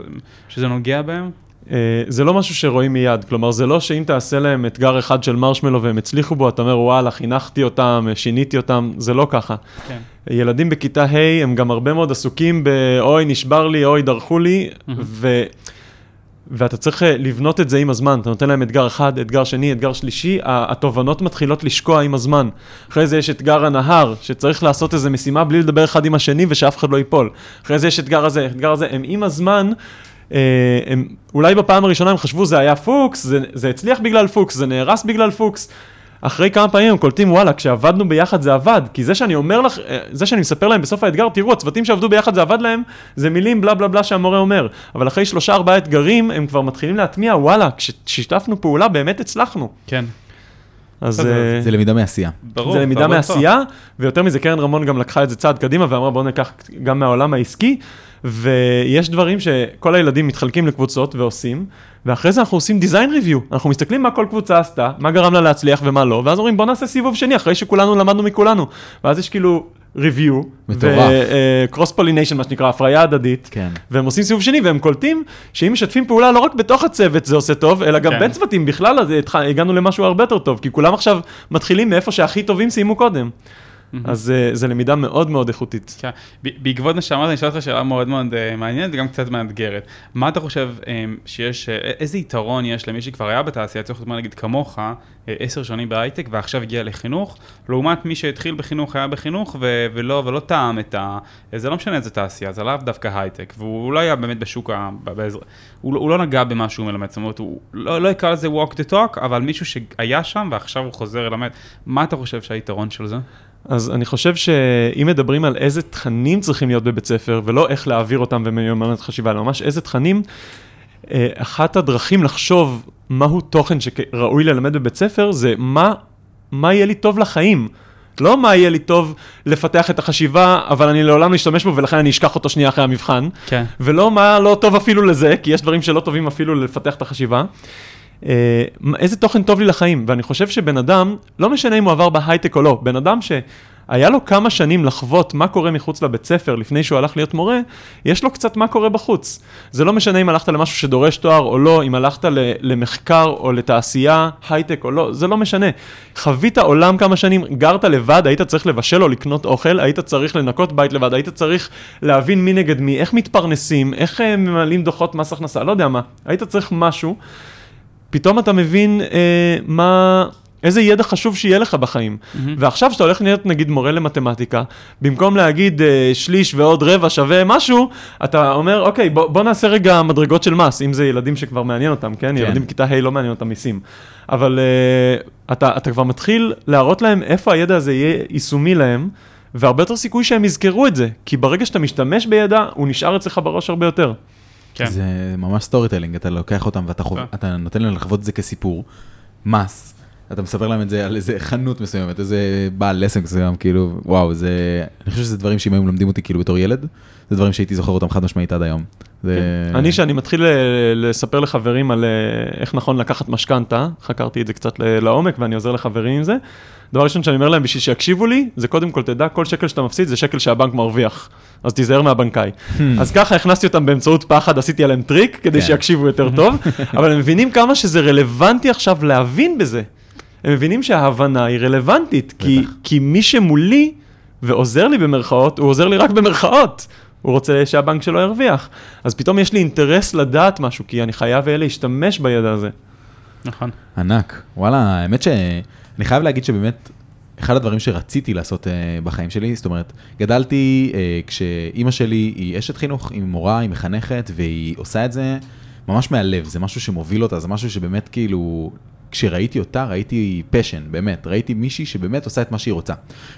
שזה נוגע בהם? אה, זה לא משהו שרואים מיד, כלומר זה לא שאם תעשה להם אתגר אחד של מרשמלו והם הצליחו בו, אתה אומר וואלה, חינכתי אותם, שיניתי אותם, זה לא ככה. כן. ילדים בכיתה ה' הם גם הרבה מאוד עסוקים באוי נשבר לי, אוי דרכו לי, ו... ואתה צריך אה, לבנות את זה עם הזמן, אתה נותן להם אתגר אחד, אתגר שני, אתגר שלישי, התובנות מתחילות לשקוע עם הזמן. אחרי זה יש אתגר הנהר, שצריך לעשות איזה משימה בלי לדבר אחד עם השני ושאף אחד לא ייפול. אחרי זה יש אתגר הזה, אתגר הזה, הם עם הזמן, הם, אולי בפעם הראשונה הם חשבו זה היה פוקס, זה, זה הצליח בגלל פוקס, זה נהרס בגלל פוקס. אחרי כמה פעמים הם קולטים, וואלה, כשעבדנו ביחד זה עבד. כי זה שאני אומר לך, אה, זה שאני מספר להם בסוף האתגר, תראו, הצוותים שעבדו ביחד זה עבד להם, זה מילים בלה בלה בלה שהמורה אומר. אבל אחרי שלושה ארבעה אתגרים, הם כבר מתחילים להטמיע, וואלה, כששיתפנו פעולה, באמת הצלחנו. כן. אז אז אה, זה למידה מעשייה. ברור. זה למידה מעשייה, ויותר מזה, קרן רמון גם לקחה את זה צעד קדימה ואמרה, בואו ניקח גם מהעולם העסקי, ויש דברים שכל הילדים מתחלקים לקבוצות ועושים, ואחרי זה אנחנו עושים design review, אנחנו מסתכלים מה כל קבוצה עשתה, מה גרם לה להצליח ומה לא, ואז אומרים בוא נעשה סיבוב שני אחרי שכולנו למדנו מכולנו, ואז יש כאילו review, מטורף. ו-cross pollination מה שנקרא, הפריה הדדית, כן. והם עושים סיבוב שני והם קולטים שאם משתפים פעולה לא רק בתוך הצוות זה עושה טוב, אלא גם כן. בין צוותים בכלל, אז הגענו למשהו הרבה יותר טוב, כי כולם עכשיו מתחילים מאיפה שהכי טובים סיימו קודם. אז אה, זה למידה מאוד מאוד איכותית. כן. בעקבות מה שאמרת, אני אשאל אותך שאלה מאוד מאוד אה, מעניינת וגם קצת מאתגרת. מה אתה חושב אה, שיש, איזה יתרון יש למי שכבר היה בתעשייה, צריך להיות נגיד כמוך, עשר שנים בהייטק ועכשיו הגיע לחינוך, לעומת מי שהתחיל בחינוך, היה בחינוך ו- ולא, ולא טעם את ה... זה לא משנה איזה תעשייה, זה לאו דווקא הייטק, והוא לא היה באמת בשוק ה... בעזר... הוא, לא- הוא לא נגע במה שהוא מלמד, זאת אומרת, הוא לא, לא יקרא לזה walk the talk, אבל מישהו שהיה שם ועכשיו הוא חוזר ללמד, מה אתה חושב שהיתרון של זה? אז אני חושב שאם מדברים על איזה תכנים צריכים להיות בבית ספר, ולא איך להעביר אותם ומיומנות חשיבה, אלא ממש איזה תכנים, אה, אחת הדרכים לחשוב מהו תוכן שראוי ללמד בבית ספר, זה מה, מה יהיה לי טוב לחיים. לא מה יהיה לי טוב לפתח את החשיבה, אבל אני לעולם לא אשתמש בו ולכן אני אשכח אותו שנייה אחרי המבחן. כן. ולא מה לא טוב אפילו לזה, כי יש דברים שלא טובים אפילו לפתח את החשיבה. אה, איזה תוכן טוב לי לחיים, ואני חושב שבן אדם, לא משנה אם הוא עבר בהייטק או לא, בן אדם שהיה לו כמה שנים לחוות מה קורה מחוץ לבית ספר לפני שהוא הלך להיות מורה, יש לו קצת מה קורה בחוץ. זה לא משנה אם הלכת למשהו שדורש תואר או לא, אם הלכת למחקר או לתעשייה, הייטק או לא, זה לא משנה. חווית עולם כמה שנים, גרת לבד, היית צריך לבשל או לקנות אוכל, היית צריך לנקות בית לבד, היית צריך להבין מי נגד מי, איך מתפרנסים, איך אה, ממלאים דוחות מס הכנסה, לא יודע מה. היית צריך משהו. פתאום אתה מבין אה, מה, איזה ידע חשוב שיהיה לך בחיים. Mm-hmm. ועכשיו כשאתה הולך להיות נגיד מורה למתמטיקה, במקום להגיד אה, שליש ועוד רבע שווה משהו, אתה אומר, אוקיי, בוא, בוא נעשה רגע מדרגות של מס, אם זה ילדים שכבר מעניין אותם, כן? כן. כן. ילדים בכיתה ה' לא מעניין אותם מיסים. אבל אה, אתה, אתה כבר מתחיל להראות להם איפה הידע הזה יהיה יישומי להם. והרבה יותר סיכוי שהם יזכרו את זה, כי ברגע שאתה משתמש בידע, הוא נשאר אצלך בראש הרבה יותר. כן. זה ממש storytelling, אתה לוקח אותם ואתה חוב... כן. אתה נותן להם לחוות את זה כסיפור, מס, אתה מספר להם את זה על איזה חנות מסוימת, איזה בעל עסק מסוים, כאילו, וואו, זה... אני חושב שזה דברים שאם היו מלמדים אותי כאילו בתור ילד, זה דברים שהייתי זוכר אותם חד משמעית עד היום. זה... אני, שאני מתחיל אה, לספר לחברים על אה, איך נכון לקחת משכנתה, חקרתי את זה קצת לעומק ואני עוזר לחברים עם זה. דבר ראשון שאני אומר להם, בשביל שיקשיבו לי, זה קודם כל תדע, כל שקל שאתה מפסיד זה שקל שהבנק מרוויח. אז תיזהר מהבנקאי. אז ככה הכנסתי אותם באמצעות פחד, עשיתי עליהם טריק, כדי כן. שיקשיבו יותר טוב, אבל הם מבינים כמה שזה רלוונטי עכשיו להבין בזה. הם מבינים שההבנה היא רלוונטית, כי. כי מי שמולי ועוזר לי במרכאות, הוא עוזר לי רק במרכאות. הוא רוצה שהבנק שלו ירוויח. אז פתאום יש לי אינטרס לדעת משהו, כי אני חייב אהיה להשתמש בידע הזה. נכון. ענק. וואלה, האמת שאני חייב להגיד שבאמת, אחד הדברים שרציתי לעשות uh, בחיים שלי, זאת אומרת, גדלתי uh, כשאימא שלי היא אשת חינוך, היא מורה, היא מחנכת, והיא עושה את זה ממש מהלב, זה משהו שמוביל אותה, זה משהו שבאמת כאילו, כשראיתי אותה, ראיתי פשן, באמת, ראיתי מישהי שבאמת עושה את מה שהיא רוצה.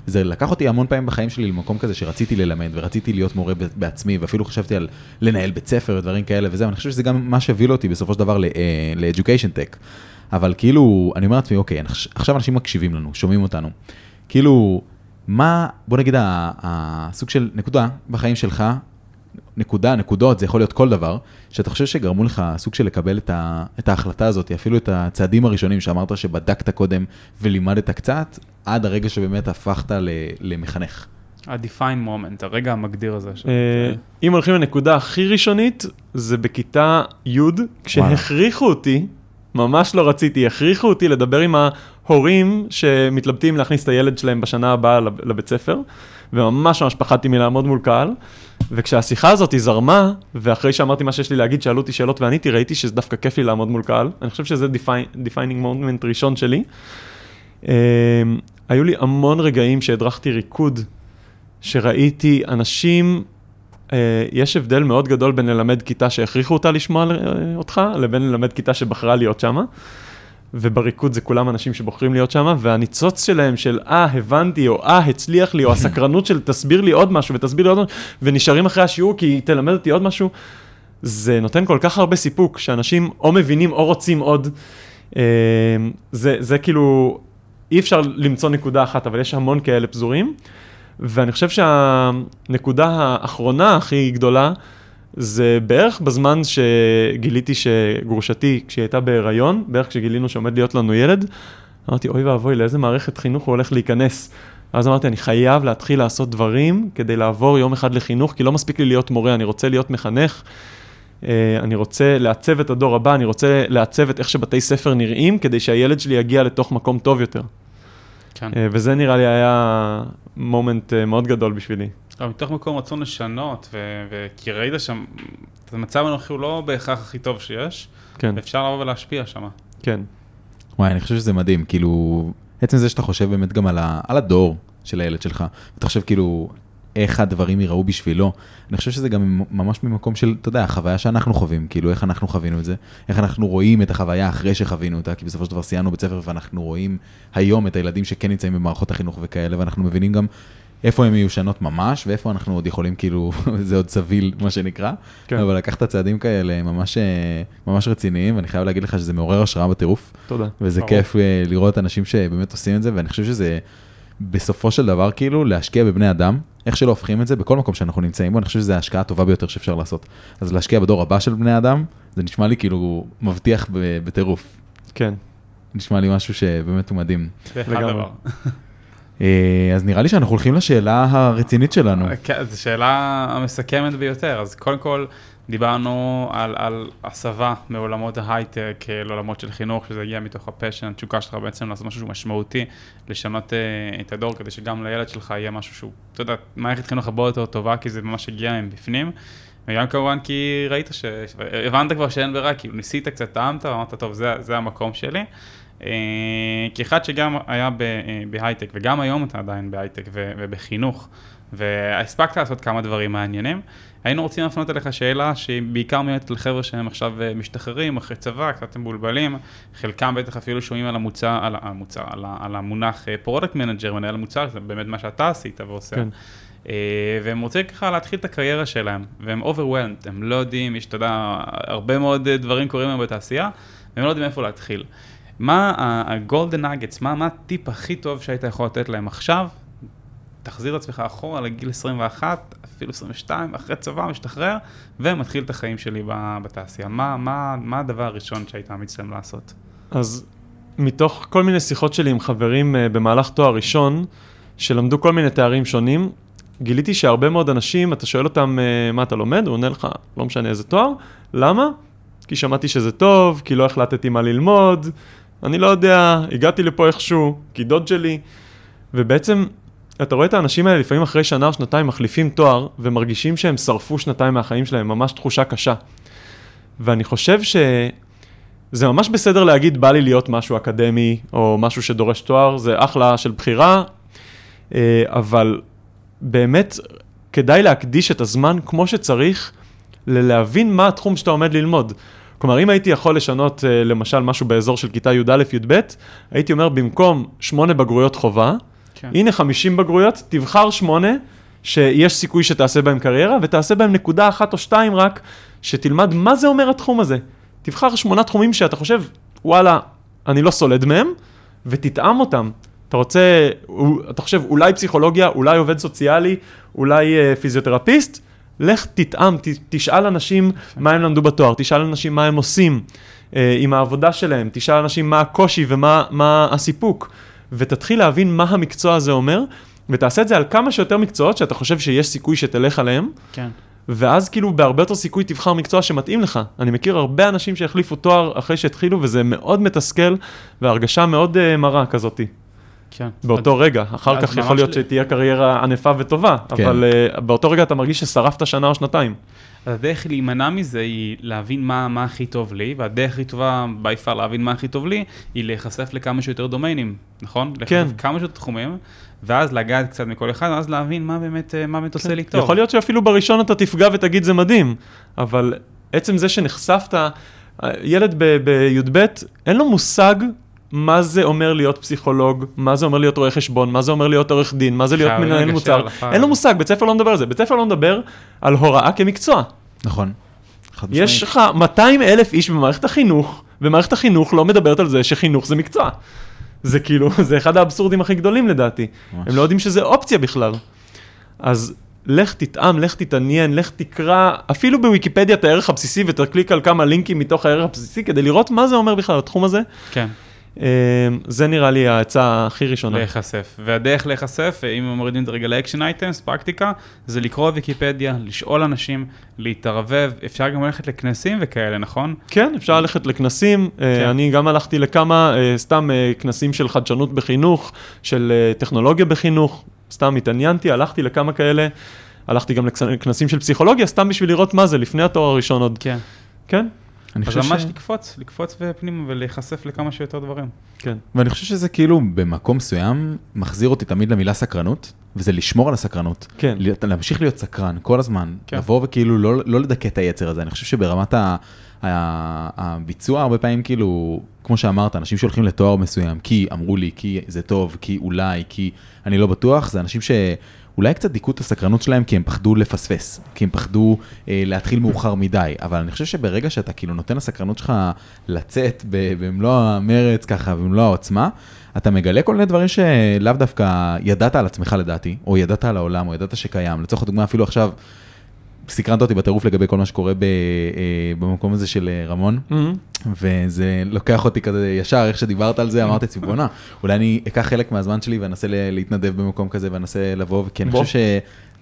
זה לקח אותי המון פעמים בחיים שלי למקום כזה שרציתי ללמד, ורציתי להיות מורה בעצמי, ואפילו חשבתי על לנהל בית ספר ודברים כאלה וזהו, אני חושב שזה גם מה שהוביל אותי בסופו של דבר ל-Education Tech. אבל כאילו, אני אומר לעצמי, אוקיי, עכשיו אנשים מקשיבים לנו, שומעים אותנו. כאילו, מה, בוא נגיד, הסוג של נקודה בחיים שלך, נקודה, נקודות, זה יכול להיות כל דבר, שאתה חושב שגרמו לך סוג של לקבל את, ה, את ההחלטה הזאת, אפילו את הצעדים הראשונים שאמרת שבדקת קודם ולימדת קצת, עד הרגע שבאמת הפכת ל, למחנך. ה-define moment, הרגע המגדיר הזה. ש- אה, אם הולכים לנקודה הכי ראשונית, זה בכיתה י', כשהכריחו אותי, ממש לא רציתי, הכריחו אותי לדבר עם ההורים שמתלבטים להכניס את הילד שלהם בשנה הבאה לב- לבית ספר, וממש ממש פחדתי מלעמוד מול קהל. וכשהשיחה הזאת זרמה, ואחרי שאמרתי מה שיש לי להגיד, שאלו אותי שאלות ועניתי, ראיתי שזה דווקא כיף לי לעמוד מול קהל. אני חושב שזה defining moment ראשון שלי. אה, היו לי המון רגעים שהדרכתי ריקוד, שראיתי אנשים, אה, יש הבדל מאוד גדול בין ללמד כיתה שהכריחו אותה לשמוע אה, אותך, לבין ללמד כיתה שבחרה להיות שמה. ובריקוד זה כולם אנשים שבוחרים להיות שם, והניצוץ שלהם של אה, הבנתי, או אה, הצליח לי, או הסקרנות של תסביר לי עוד משהו ותסביר לי עוד משהו, ונשארים אחרי השיעור כי תלמד אותי עוד משהו, זה נותן כל כך הרבה סיפוק, שאנשים או מבינים או רוצים עוד. אה, זה, זה כאילו, אי אפשר למצוא נקודה אחת, אבל יש המון כאלה פזורים. ואני חושב שהנקודה האחרונה הכי גדולה, זה בערך בזמן שגיליתי שגרושתי, כשהיא הייתה בהיריון, בערך כשגילינו שעומד להיות לנו ילד, אמרתי, אוי ואבוי, לאיזה מערכת חינוך הוא הולך להיכנס. אז אמרתי, אני חייב להתחיל לעשות דברים כדי לעבור יום אחד לחינוך, כי לא מספיק לי להיות מורה, אני רוצה להיות מחנך. אה, אני רוצה לעצב את הדור הבא, אני רוצה לעצב את איך שבתי ספר נראים, כדי שהילד שלי יגיע לתוך מקום טוב יותר. כן. אה, וזה נראה לי היה מומנט אה, מאוד גדול בשבילי. אבל מתוך מקום רצון לשנות, ו- וכי ראית שם, המצב הנוכחי הוא לא בהכרח הכי טוב שיש, כן, אפשר לבוא ולהשפיע שם. כן. וואי, אני חושב שזה מדהים, כאילו, עצם זה שאתה חושב באמת גם על, ה, על הדור של הילד שלך, אתה חושב כאילו איך הדברים ייראו בשבילו, אני חושב שזה גם ממש ממקום של, אתה יודע, החוויה שאנחנו חווים, כאילו איך אנחנו חווינו את זה, איך אנחנו רואים את החוויה אחרי שחווינו אותה, כי בסופו של דבר סיימנו בית ספר ואנחנו רואים היום את הילדים שכן נמצאים במערכות החינוך וכאלה, ואנחנו מבינים גם איפה הם מיושנות ממש, ואיפה אנחנו עוד יכולים, כאילו, זה עוד סביל, מה שנקרא, כן. אבל לקחת צעדים כאלה ממש, אה, ממש רציניים, ואני חייב להגיד לך שזה מעורר השראה בטירוף. תודה. וזה ברור. כיף אה, לראות אנשים שבאמת עושים את זה, ואני חושב שזה בסופו של דבר כאילו להשקיע בבני אדם, איך שלא הופכים את זה, בכל מקום שאנחנו נמצאים בו, אני חושב שזו ההשקעה הטובה ביותר שאפשר לעשות. אז להשקיע בדור הבא של בני אדם, זה נשמע לי כאילו מבטיח בטירוף. כן. נשמע לי משהו שבאמת הוא מדהים. זה אחד לגמרי. אה, אז נראה לי שאנחנו הולכים לשאלה הרצינית שלנו. כן, זו שאלה המסכמת ביותר. אז קודם כל, דיברנו על, על הסבה מעולמות ההייטק אה, לעולמות של חינוך, שזה הגיע מתוך הפשן, התשוקה שלך בעצם לעשות משהו משמעותי, לשנות uh, את הדור, כדי שגם לילד שלך יהיה משהו שהוא, אתה יודע, מערכת חינוך הרבה יותר טובה, כי זה ממש הגיע מבפנים. וגם כמובן כי ראית ש... הבנת כבר שאין ברירה, כאילו ניסית קצת, טעמת, ואמרת, טוב, זה, זה המקום שלי. אה, כאחד שגם היה אה, בהייטק, וגם היום אתה עדיין בהייטק ובחינוך, והספקת לעשות כמה דברים מעניינים, היינו רוצים להפנות אליך שאלה שהיא בעיקר מיועדת לחבר'ה שהם עכשיו אה, משתחררים, אחרי צבא, קצת מבולבלים, חלקם בטח אפילו שומעים על המוצר, על המוצר, על, על המונח product manager, מנהל מוצר, זה באמת מה שאתה עשית ועושה. כן. והם רוצים ככה להתחיל את הקריירה שלהם, והם overwhelmed, הם לא יודעים, יש, אתה יודע, הרבה מאוד דברים קורים היום בתעשייה, והם לא יודעים איפה להתחיל. מה ה-golden nuggets, מה, מה הטיפ הכי טוב שהיית יכול לתת להם עכשיו? תחזיר את עצמך אחורה לגיל 21, אפילו 22, אחרי צבא, משתחרר, ומתחיל את החיים שלי בתעשייה. מה, מה, מה הדבר הראשון שהיית ממליץ להם לעשות? אז מתוך כל מיני שיחות שלי עם חברים uh, במהלך תואר ראשון, שלמדו כל מיני תארים שונים, גיליתי שהרבה מאוד אנשים, אתה שואל אותם uh, מה אתה לומד, הוא עונה לך, לא משנה איזה תואר, למה? כי שמעתי שזה טוב, כי לא החלטתי מה ללמוד, אני לא יודע, הגעתי לפה איכשהו, כי דוד שלי, ובעצם אתה רואה את האנשים האלה לפעמים אחרי שנה או שנתיים מחליפים תואר, ומרגישים שהם שרפו שנתיים מהחיים שלהם, ממש תחושה קשה. ואני חושב ש... זה ממש בסדר להגיד, בא לי להיות משהו אקדמי, או משהו שדורש תואר, זה אחלה של בחירה, אה, אבל באמת כדאי להקדיש את הזמן כמו שצריך, ללהבין מה התחום שאתה עומד ללמוד. כלומר, אם הייתי יכול לשנות אה, למשל משהו באזור של כיתה י"א-י"ב, הייתי אומר במקום שמונה בגרויות חובה, כן. הנה 50 בגרויות, תבחר שמונה, שיש סיכוי שתעשה בהם קריירה, ותעשה בהם נקודה אחת או שתיים רק, שתלמד מה זה אומר התחום הזה. תבחר שמונה תחומים שאתה חושב, וואלה, אני לא סולד מהם, ותטעם אותם. אתה רוצה, אתה חושב, אולי פסיכולוגיה, אולי עובד סוציאלי, אולי אה, פיזיותרפיסט, לך תטעם, ת, תשאל אנשים מה הם למדו בתואר, תשאל אנשים מה הם עושים אה, עם העבודה שלהם, תשאל אנשים מה הקושי ומה מה הסיפוק, ותתחיל להבין מה המקצוע הזה אומר, ותעשה את זה על כמה שיותר מקצועות שאתה חושב שיש סיכוי שתלך עליהם. כן. ואז כאילו בהרבה יותר סיכוי תבחר מקצוע שמתאים לך. אני מכיר הרבה אנשים שהחליפו תואר אחרי שהתחילו, וזה מאוד מתסכל, והרגשה מאוד uh, מרה כזאתי. כן. באותו רגע, אחר כך יכול להיות ל- שתהיה קריירה ענפה וטובה, כן. אבל uh, באותו רגע אתה מרגיש ששרפת שנה או שנתיים. אז הדרך להימנע מזה היא להבין מה, מה הכי טוב לי, והדרך הכי טובה by far להבין מה הכי טוב לי, היא להיחשף לכמה שיותר דומיינים, נכון? כן. להיחשף כמה שיותר תחומים, ואז לגעת קצת מכל אחד, ואז להבין מה באמת, אה, מה באמת עושה לי טוב. יכול להיות שאפילו בראשון אתה תפגע ותגיד זה מדהים, אבל עצם זה שנחשפת, אה, ילד בי"ב, אין לו מושג מה זה אומר להיות פסיכולוג, מה זה אומר להיות רואה חשבון, מה זה אומר להיות עורך דין, מה זה להיות מנהל מוצר. אין לו מושג, בית ספר לא מדבר על זה, בית ספר לא מדבר על הוראה כמקצוע. נכון. יש. לך 200 אלף איש במערכת החינוך, ומערכת החינוך לא מדברת על זה שחינוך זה מקצוע. זה כאילו, זה אחד האבסורדים הכי גדולים לדעתי. ממש. הם לא יודעים שזה אופציה בכלל. אז לך תטעם, לך תתעניין, לך תקרא, אפילו בוויקיפדיה את הערך הבסיסי ותקליק על כמה לינקים מתוך הערך הבסיסי כדי לראות מה זה אומר בכלל התחום הזה. כן, זה נראה לי העצה הכי ראשונה. להיחשף. והדרך להיחשף, אה, אם מורידים את זה רגע לאקשן אייטמס, פרקטיקה, זה לקרוא ויקיפדיה, לשאול אנשים, להתערבב, אפשר גם ללכת לכנסים וכאלה, נכון? כן, אפשר ללכת לכנסים. כן. כן. אני גם הלכתי לכמה, אה, סתם אה, כנסים של חדשנות בחינוך, של אה, טכנולוגיה בחינוך, סתם התעניינתי, הלכתי לכמה כאלה. הלכתי גם לכנסים של פסיכולוגיה, סתם בשביל לראות מה זה, לפני התואר הראשון עוד. כן. כן? אני אז חושב ממש ש... לקפוץ, לקפוץ פנימה ולהיחשף לכמה שיותר דברים. כן. ואני חושב שזה כאילו במקום מסוים מחזיר אותי תמיד למילה סקרנות, וזה לשמור על הסקרנות. כן. להמשיך להיות סקרן כל הזמן, כן. לבוא וכאילו לא, לא לדכא את היצר הזה. אני חושב שברמת ה, ה, הביצוע הרבה פעמים כאילו, כמו שאמרת, אנשים שהולכים לתואר מסוים, כי אמרו לי, כי זה טוב, כי אולי, כי אני לא בטוח, זה אנשים שאולי קצת דיכאו את הסקרנות שלהם כי הם פחדו לפספס, כי הם פחדו אה, להתחיל מאוחר מדי, אבל אני חושב שברגע שאתה כאילו נותן לסקרנות שלך לצאת במלוא המרץ ככה, במלוא העוצמה, אתה מגלה כל מיני דברים שלאו דווקא ידעת על עצמך לדעתי, או ידעת על העולם, או ידעת שקיים. לצורך הדוגמה, אפילו עכשיו, סקרנת אותי בטירוף לגבי כל מה שקורה ב, אה, במקום הזה של אה, רמון, Mhm. וזה לוקח אותי כזה ישר, איך שדיברת על זה, אמרתי לעצמי, בואנה, אולי אני אקח חלק מהזמן שלי ואנסה להתנדב במקום כזה ואנסה לבוא, כי אני. חושב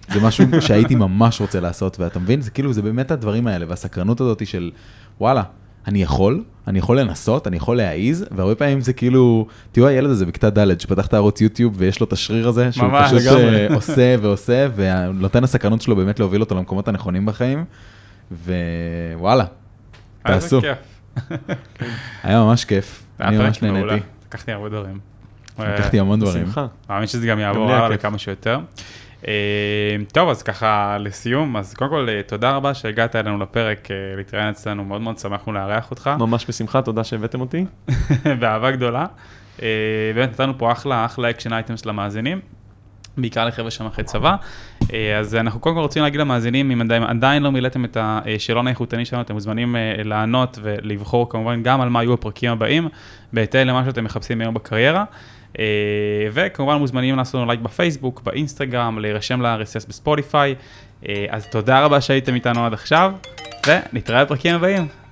שזה משהו שהייתי ממש רוצה לעשות, ואתה מבין, זה כאילו, זה באמת הדברים האלה, והסקרנות הזאת של, וואלה, אני יכול, אני יכול לנסות, אני יכול להעיז, והרבה פעמים זה כאילו, תראו הילד הזה בכיתה ד' שפתח את הערוץ יוטיוב ויש לו את השריר הזה, שהוא ממש, פשוט לגמרי. אה, עושה ועושה, ונותן לסקרנות שלו באמת להוביל אותו למקומות הנכונים בחיים, ווואלה, איזה תעשו. היה ממש כיף, אני ממש. נהניתי, לקחתי הרבה דברים. לקחתי המון דברים. בשמחה. מאמין שזה גם יעבור הלאה. לכמה שיותר. אה, טוב, אז ככה לסיום, אז קודם כל אה, תודה רבה שהגעת אלינו לפרק אה, להתראיין אצלנו, מאוד מאוד שמחנו לארח אותך, ממש בשמחה, תודה שהבאתם אותי. באהבה גדולה. באמת נתנו פה אחלה, אחלה action items למאזינים. בעיקר לחבר'ה שם אחרי צבא. אז אנחנו קודם כל רוצים להגיד למאזינים, אם עדיין, עדיין לא מילאתם את השאלון האיכותני שלנו, אתם מוזמנים לענות ולבחור כמובן גם על מה יהיו הפרקים הבאים, בהתאם למה שאתם מחפשים היום בקריירה. אה, וכמובן מוזמנים לעשות לנו לייק בפייסבוק, באינסטגרם, להירשם ל-RSS בספוטיפיי. אה, אז תודה רבה שהייתם איתנו עד עכשיו, ונתראה בפרקים הבאים.